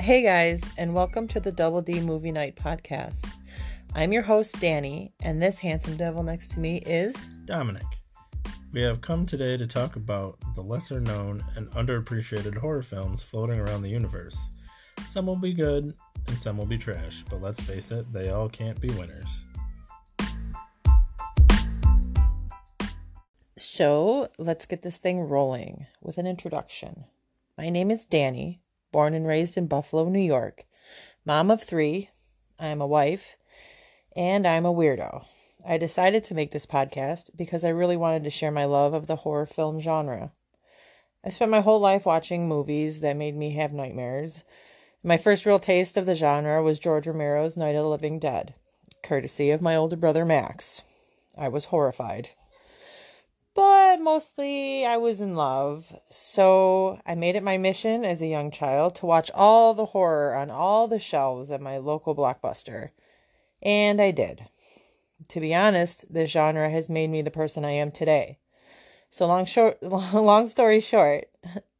Hey guys, and welcome to the Double D Movie Night podcast. I'm your host, Danny, and this handsome devil next to me is. Dominic. We have come today to talk about the lesser known and underappreciated horror films floating around the universe. Some will be good and some will be trash, but let's face it, they all can't be winners. So, let's get this thing rolling with an introduction. My name is Danny, born and raised in Buffalo, New York, mom of three. I am a wife, and I'm a weirdo. I decided to make this podcast because I really wanted to share my love of the horror film genre. I spent my whole life watching movies that made me have nightmares. My first real taste of the genre was George Romero's Night of the Living Dead, courtesy of my older brother Max. I was horrified but mostly I was in love. So I made it my mission as a young child to watch all the horror on all the shelves at my local blockbuster. And I did. To be honest, this genre has made me the person I am today. So long short long story short,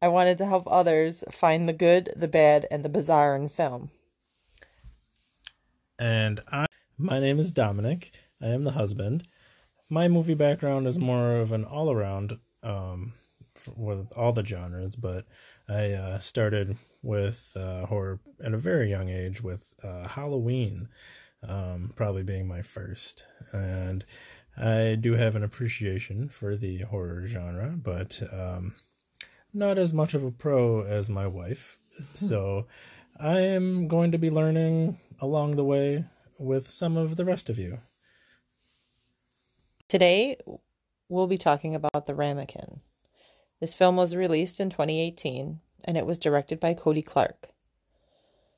I wanted to help others find the good, the bad, and the bizarre in film. And I my name is Dominic. I am the husband my movie background is more of an all around um, with all the genres, but I uh, started with uh, horror at a very young age with uh, Halloween, um, probably being my first. And I do have an appreciation for the horror genre, but um, not as much of a pro as my wife. so I am going to be learning along the way with some of the rest of you. Today, we'll be talking about The Ramekin. This film was released in 2018 and it was directed by Cody Clark.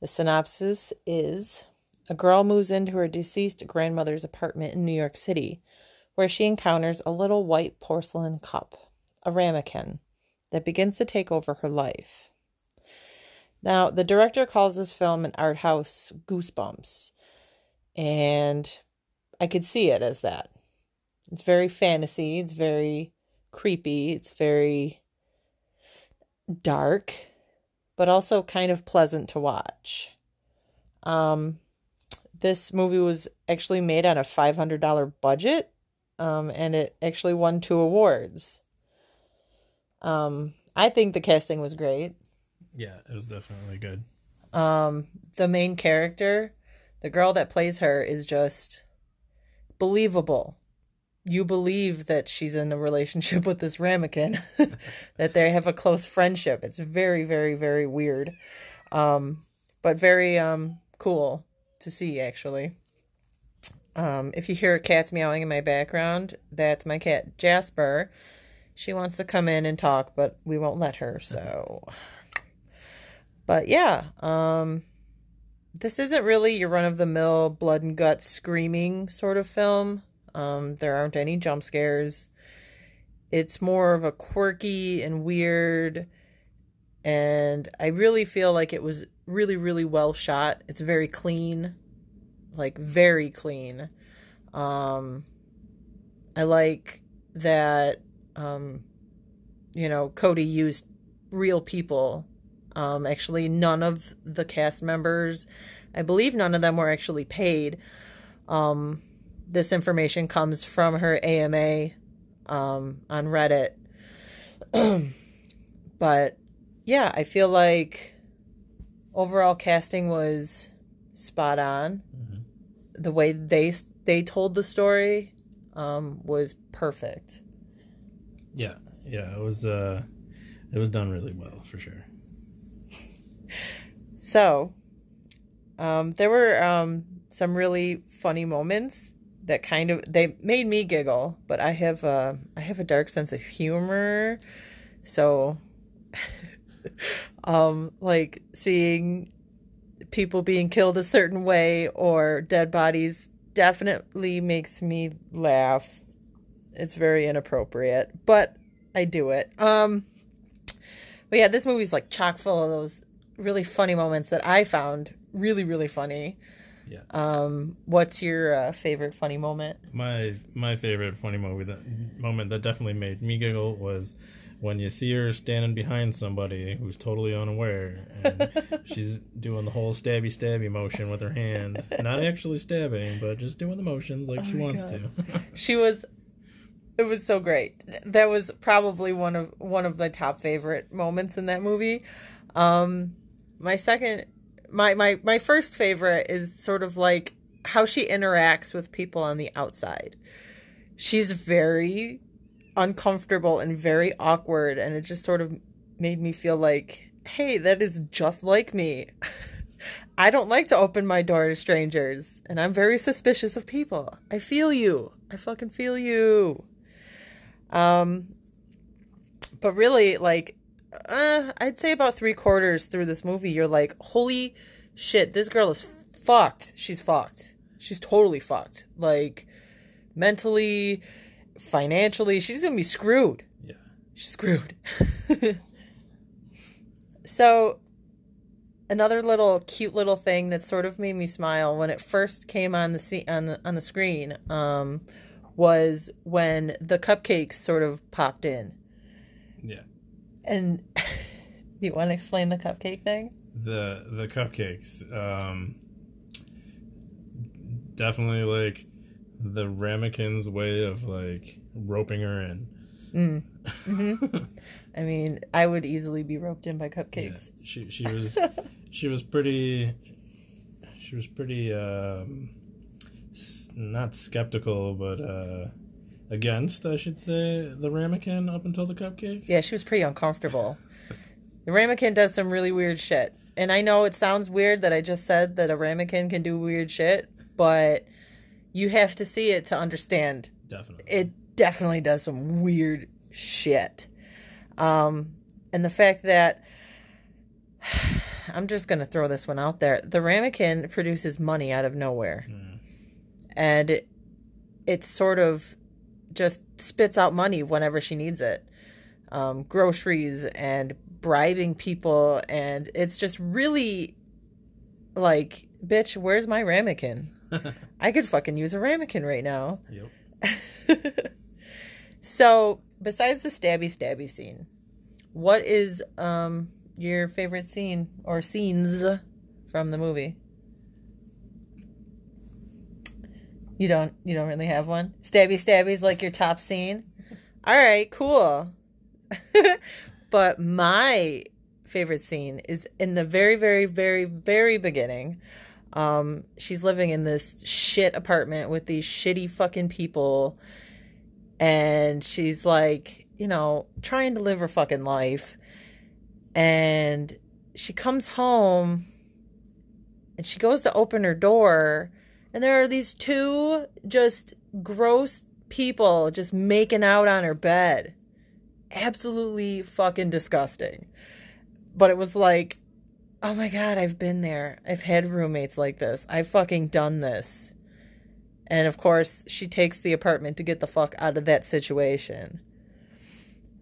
The synopsis is a girl moves into her deceased grandmother's apartment in New York City where she encounters a little white porcelain cup, a ramekin, that begins to take over her life. Now, the director calls this film an art house goosebumps, and I could see it as that. It's very fantasy, it's very creepy, it's very dark, but also kind of pleasant to watch. Um, this movie was actually made on a $500 budget, um, and it actually won two awards. Um, I think the casting was great. Yeah, it was definitely good. Um, the main character, the girl that plays her, is just believable you believe that she's in a relationship with this ramekin, that they have a close friendship. It's very, very, very weird, um, but very um, cool to see actually. Um, if you hear cats meowing in my background, that's my cat Jasper. She wants to come in and talk, but we won't let her. So, but yeah, um, this isn't really your run of the mill blood and guts screaming sort of film. Um, there aren't any jump scares. It's more of a quirky and weird, and I really feel like it was really, really well shot. It's very clean, like very clean. Um, I like that, um, you know, Cody used real people. Um, actually, none of the cast members, I believe none of them were actually paid. Um, this information comes from her AMA um, on Reddit. but yeah, I feel like overall casting was spot on. Mm-hmm. The way they they told the story um, was perfect. Yeah, yeah, it was uh, it was done really well for sure. so, um, there were um, some really funny moments that kind of they made me giggle, but I have a I have a dark sense of humor, so um like seeing people being killed a certain way or dead bodies definitely makes me laugh. It's very inappropriate, but I do it. Um but yeah, this movie's like chock full of those really funny moments that I found really really funny. Yeah. Um, what's your uh, favorite funny moment? My my favorite funny movie that moment that definitely made me giggle was when you see her standing behind somebody who's totally unaware and she's doing the whole stabby stabby motion with her hand not actually stabbing but just doing the motions like she wants God. to she was it was so great that was probably one of one of my top favorite moments in that movie um my second my my my first favorite is sort of like how she interacts with people on the outside she's very uncomfortable and very awkward and it just sort of made me feel like hey that is just like me I don't like to open my door to strangers, and I'm very suspicious of people. I feel you. I fucking feel you. Um, but really, like, uh, I'd say about three quarters through this movie, you're like, holy shit, this girl is fucked. She's fucked. She's totally fucked. Like, mentally, financially, she's gonna be screwed. yeah She's screwed. so, another little cute little thing that sort of made me smile when it first came on the se- on the on the screen um, was when the cupcakes sort of popped in. yeah And you want to explain the cupcake thing? the the cupcakes um definitely like the ramekins way of like roping her in Hmm. I mean, I would easily be roped in by Yeah, cupcakes. she she was she was pretty she was pretty um s- not skeptical but uh against I should say the ramekin up until the cupcakes. Yeah, she was pretty uncomfortable. The ramekin does some really weird shit. And I know it sounds weird that I just said that a ramekin can do weird shit, but you have to see it to understand. definitely. It definitely does some weird shit. Um, and the fact that I'm just going to throw this one out there. The ramekin produces money out of nowhere. And it, it sort of just spits out money whenever she needs it. Um, groceries and bribing people. And it's just really like, bitch, where's my ramekin? I could fucking use a ramekin right now. Yep. So, besides the stabby stabby scene, what is um your favorite scene or scenes from the movie? You don't you don't really have one? Stabby stabby's like your top scene? All right, cool. but my favorite scene is in the very very very very beginning. Um she's living in this shit apartment with these shitty fucking people and she's like, you know, trying to live her fucking life. And she comes home and she goes to open her door, and there are these two just gross people just making out on her bed. Absolutely fucking disgusting. But it was like, oh my god, I've been there. I've had roommates like this. I've fucking done this. And of course, she takes the apartment to get the fuck out of that situation.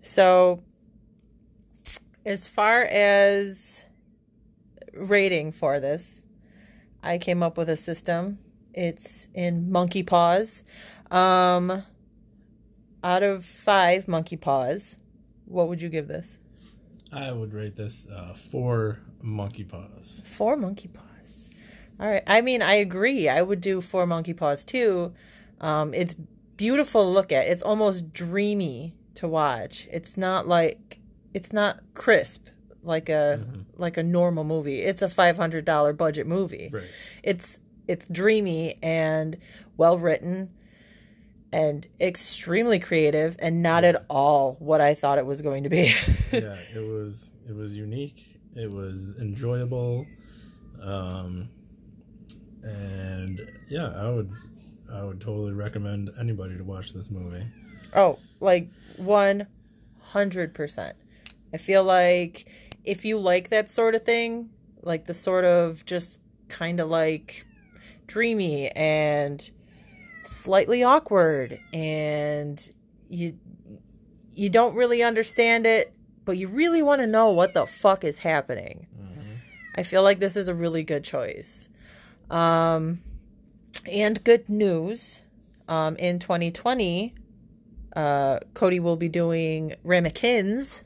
So, as far as rating for this, I came up with a system. It's in monkey paws. Um, out of five monkey paws, what would you give this? I would rate this uh, four monkey paws. Four monkey paws. All right. I mean, I agree. I would do four monkey paws too. Um, it's beautiful to look at. It's almost dreamy to watch. It's not like it's not crisp like a like a normal movie. It's a five hundred dollar budget movie. Right. It's it's dreamy and well written and extremely creative and not at all what I thought it was going to be. yeah, it was it was unique. It was enjoyable, um, and yeah, I would I would totally recommend anybody to watch this movie. Oh, like 100%. I feel like if you like that sort of thing, like the sort of just kind of like dreamy and slightly awkward and you you don't really understand it, but you really want to know what the fuck is happening. I feel like this is a really good choice. Um and good news. Um in 2020, uh, Cody will be doing Ramekins,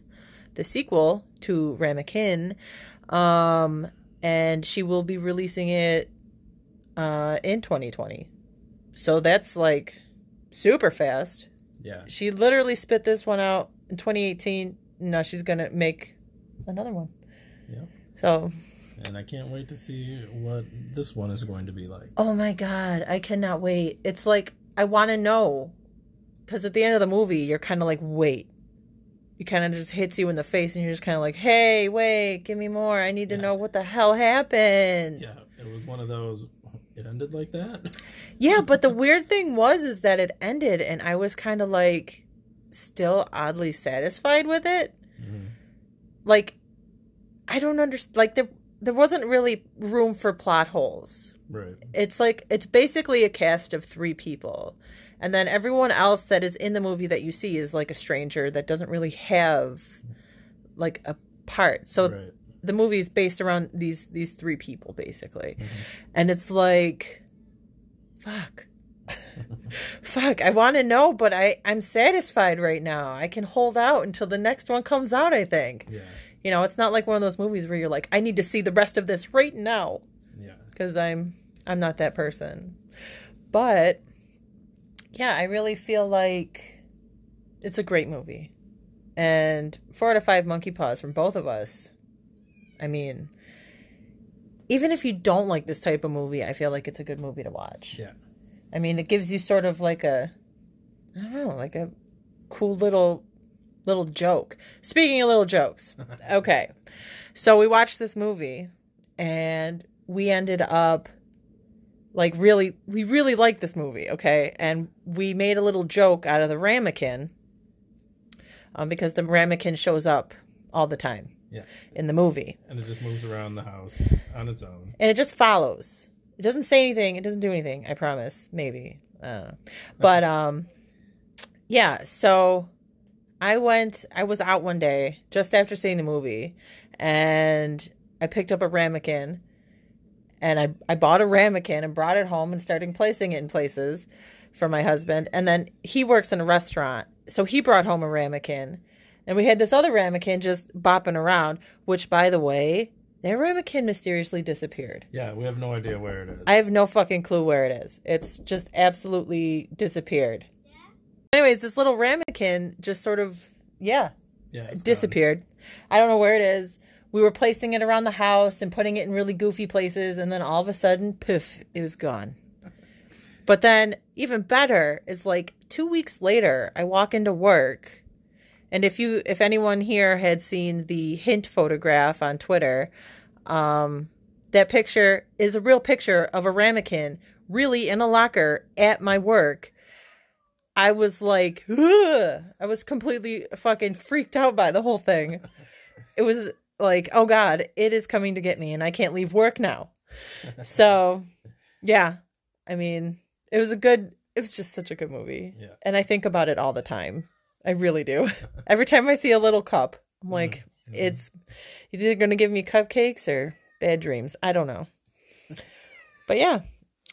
the sequel to Ramekin, um, and she will be releasing it uh, in 2020. So that's like super fast. Yeah. She literally spit this one out in 2018. Now she's gonna make another one. Yeah. So, And I can't wait to see what this one is going to be like. oh my god, I cannot wait. It's like I want to know because at the end of the movie, you're kind of like, wait. It kind of just hits you in the face, and you're just kind of like, hey, wait, give me more. I need to Yeah. know what the hell happened. Yeah, it was one of those. It ended like that. Yeah, but the weird thing was is that it ended and I was kind of like still oddly satisfied with it. Mm-hmm. Like I don't understand like there there wasn't really room for plot holes. Right. It's like it's basically a cast of 3 people. And then everyone else that is in the movie that you see is like a stranger that doesn't really have like a part. So Right. The movie is based around these these three people basically. Mm-hmm. And it's like fuck. Fuck i want to know but i i'm satisfied right now. I can hold out until the next one comes out i think. Yeah. you know it's not like one of those movies where you're like i need to see the rest of this right now. Yeah. because i'm i'm not that person. But yeah i really feel like it's a great movie. And four out of five monkey paws from both of us i mean even if you don't like this type of movie i feel like it's a good movie to watch. Yeah. i mean it gives you sort of like a i don't know like a cool little little joke. Speaking of little jokes okay. So we watched this movie and we ended up like really we really liked this movie okay? And we made a little joke out of the ramekin um, because the ramekin shows up all the time Yeah. in the movie And it just moves around the house on its own. and it just follows it doesn't say anything it doesn't do anything i promise maybe I but um yeah so i went i was out one day just after seeing the movie and i picked up a ramekin and I, I bought a ramekin and brought it home and started placing it in places for my husband. And then he works in a restaurant, so he brought home a ramekin. And we had this other ramekin just bopping around, which, by the way, that ramekin mysteriously disappeared. Yeah, we have no idea where it is. I have no fucking clue where it is. It's just absolutely disappeared. Yeah. Anyways, this little ramekin just sort of, yeah, yeah, it's gone. disappeared. I don't know where it is. We were placing it around the house and putting it in really goofy places, and then all of a sudden, poof, it was gone. But then, even better is like two weeks later, I walk into work, and if you, if anyone here had seen the hint photograph on Twitter, um, that picture is a real picture of a ramekin, really in a locker at my work. I was like, Ugh! I was completely fucking freaked out by the whole thing. It was like, oh God, it is coming to get me and I can't leave work now. So, yeah, I mean, it was a good, it was just such a good movie. Yeah. And I think about it all the time. I really do. Every time I see a little cup, I'm like, it's either going to give me cupcakes or bad dreams. I don't know. But yeah,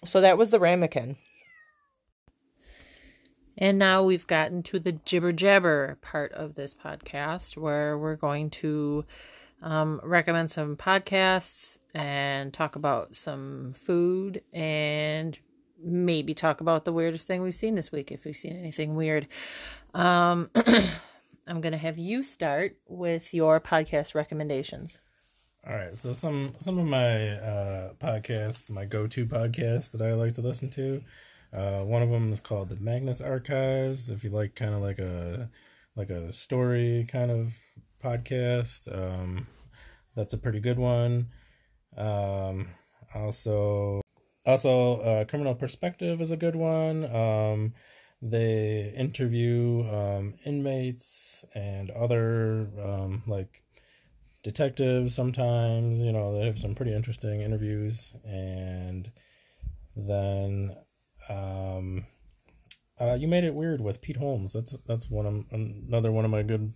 so that was the ramekin. And now we've gotten to the jibber jabber part of this podcast where we're going to um, recommend some podcasts and talk about some food and maybe talk about the weirdest thing we've seen this week if we've seen anything weird. Um, I'm going to have you start with your podcast recommendations. All right, so some some of my uh, podcasts, my go-to podcasts that I like to listen to. Uh, one of them is called the Magnus Archives. If you like kind of like a like a story kind of podcast, um, that's a pretty good one. Um, also, also, uh, Criminal Perspective is a good one. Um, they interview um, inmates and other um, like detectives sometimes you know they have some pretty interesting interviews and then um uh you made it weird with pete holmes that's that's one of another one of my good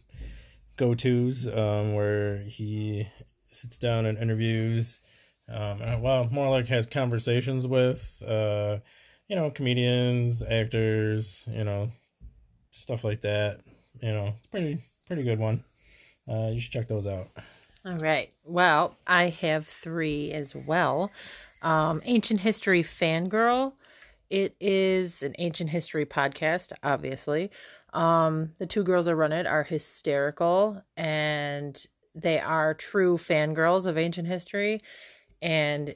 go-to's um where he sits down and interviews um well more like has conversations with uh you know comedians actors you know stuff like that. You know, it's pretty pretty good one. Uh, you should check those out. All right. Well, I have three as well. Um, Ancient History Fangirl. It is an ancient history podcast, obviously. Um, the two girls that run it are hysterical and they are true fangirls of ancient history. And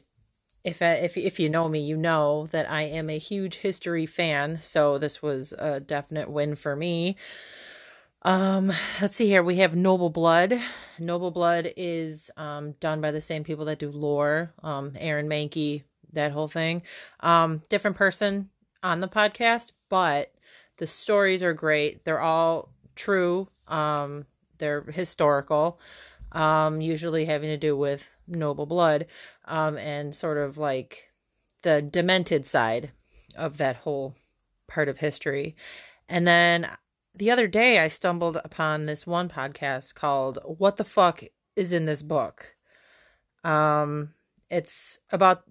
if if if you know me, you know that I am a huge history fan. So this was a definite win for me. Um, let's see here. We have Noble Blood. Noble Blood is um done by the same people that do Lore, um, Aaron Mahnke, that whole thing. Um, different person on the podcast, but the stories are great. They're all true. Um, they're historical. Um, usually having to do with noble blood, um, and sort of like the demented side of that whole part of history. And then the other day I stumbled upon this one podcast called What the Fuck is in This Book? Um it's about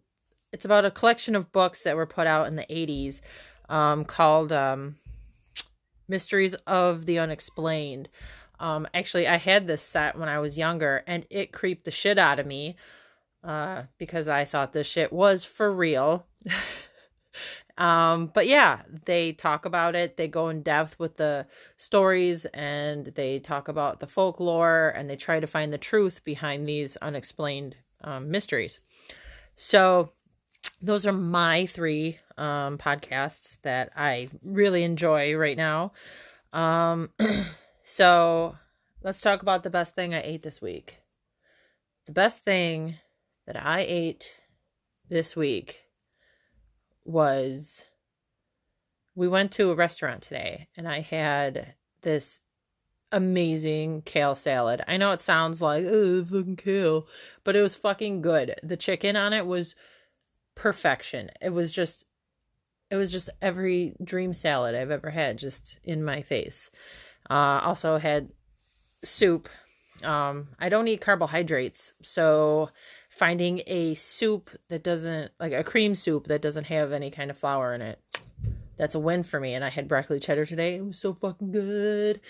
it's about a collection of books that were put out in the 80s um called um Mysteries of the Unexplained. Um actually I had this set when I was younger and it creeped the shit out of me uh because I thought this shit was for real. Um, but yeah, they talk about it. They go in depth with the stories and they talk about the folklore and they try to find the truth behind these unexplained um, mysteries. So, those are my three um, podcasts that I really enjoy right now. Um, so, let's talk about the best thing I ate this week. The best thing that I ate this week was we went to a restaurant today and I had this amazing kale salad. I know it sounds like, oh, fucking kale, but it was fucking good. The chicken on it was perfection. It was just, it was just every dream salad I've ever had just in my face. Uh, also had soup. Um, I don't eat carbohydrates, so finding a soup that doesn't like a cream soup that doesn't have any kind of flour in it that's a win for me and i had broccoli cheddar today it was so fucking good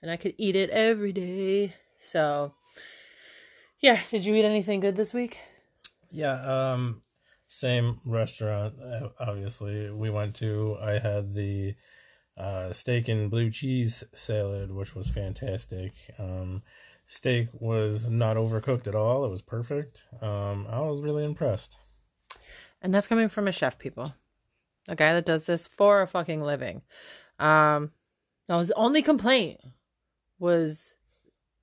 and i could eat it every day so yeah did you eat anything good this week Yeah, um, same restaurant. Obviously, we went to. I had the uh, steak and blue cheese salad, which was fantastic. Um, steak was not overcooked at all. It was perfect. Um, I was really impressed. and that's coming from a chef people a guy that does this for a fucking living um now his only complaint was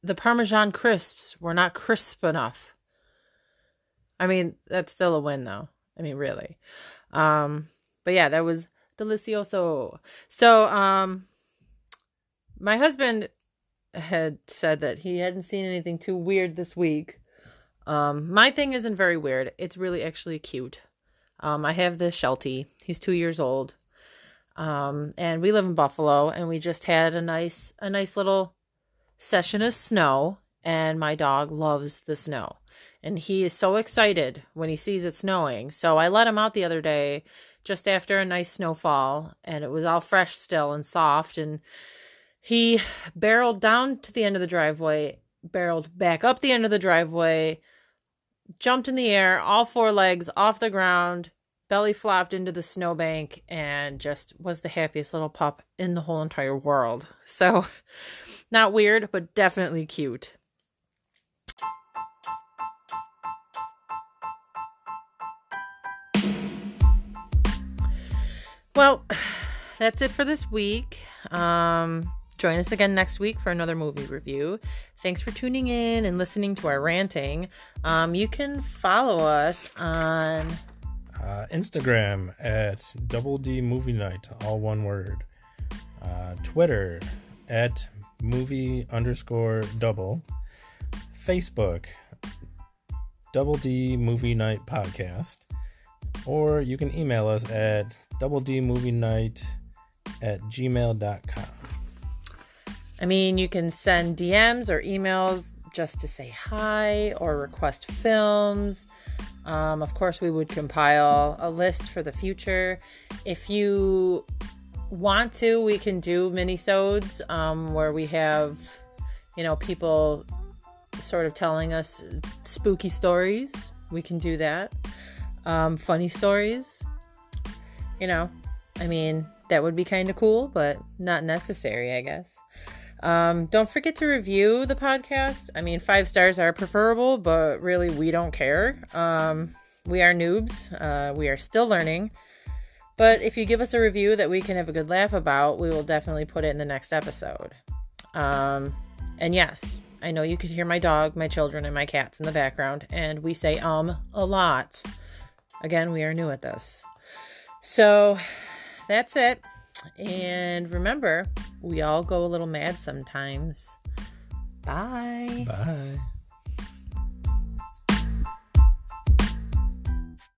the parmesan crisps were not crisp enough i mean that's still a win though i mean really um but yeah that was delicioso so um my husband had said that he hadn't seen anything too weird this week um my thing isn't very weird it's really actually cute um, I have this Sheltie. He's two years old. Um, and we live in Buffalo and we just had a nice a nice little session of snow and my dog loves the snow. And he is so excited when he sees it snowing. So I let him out the other day just after a nice snowfall and it was all fresh still and soft and he barreled down to the end of the driveway, barreled back up the end of the driveway, jumped in the air, all four legs off the ground, belly flopped into the snowbank, and just was the happiest little pup in the whole entire world. So, not weird, but definitely cute. Well, that's it for this week. Um, join us again next week for another movie review. Thanks for tuning in and listening to our ranting. Um, you can follow us on Uh, Instagram at Double D Movie Night, all one word. Uh, Twitter at movie underscore double. Facebook Double D Movie Night Podcast. Or you can email us at double D Movie Night at gmail.com. I mean, you can send DMs or emails just to say hi or request films. Um, of course, we would compile a list for the future. If you want to, we can do mini-sodes um, where we have, you know, people sort of telling us spooky stories. We can do that. Um, funny stories. You know, I mean, that would be kind of cool, but not necessary, I guess. Um, don't forget to review the podcast. I mean, five stars are preferable, but really, we don't care. Um, we are noobs. Uh, we are still learning. But if you give us a review that we can have a good laugh about, we will definitely put it in the next episode. Um, and yes, I know you could hear my dog, my children, and my cats in the background, and we say um a lot. Again, we are new at this. So that's it. And remember, we all go a little mad sometimes. Bye. Bye.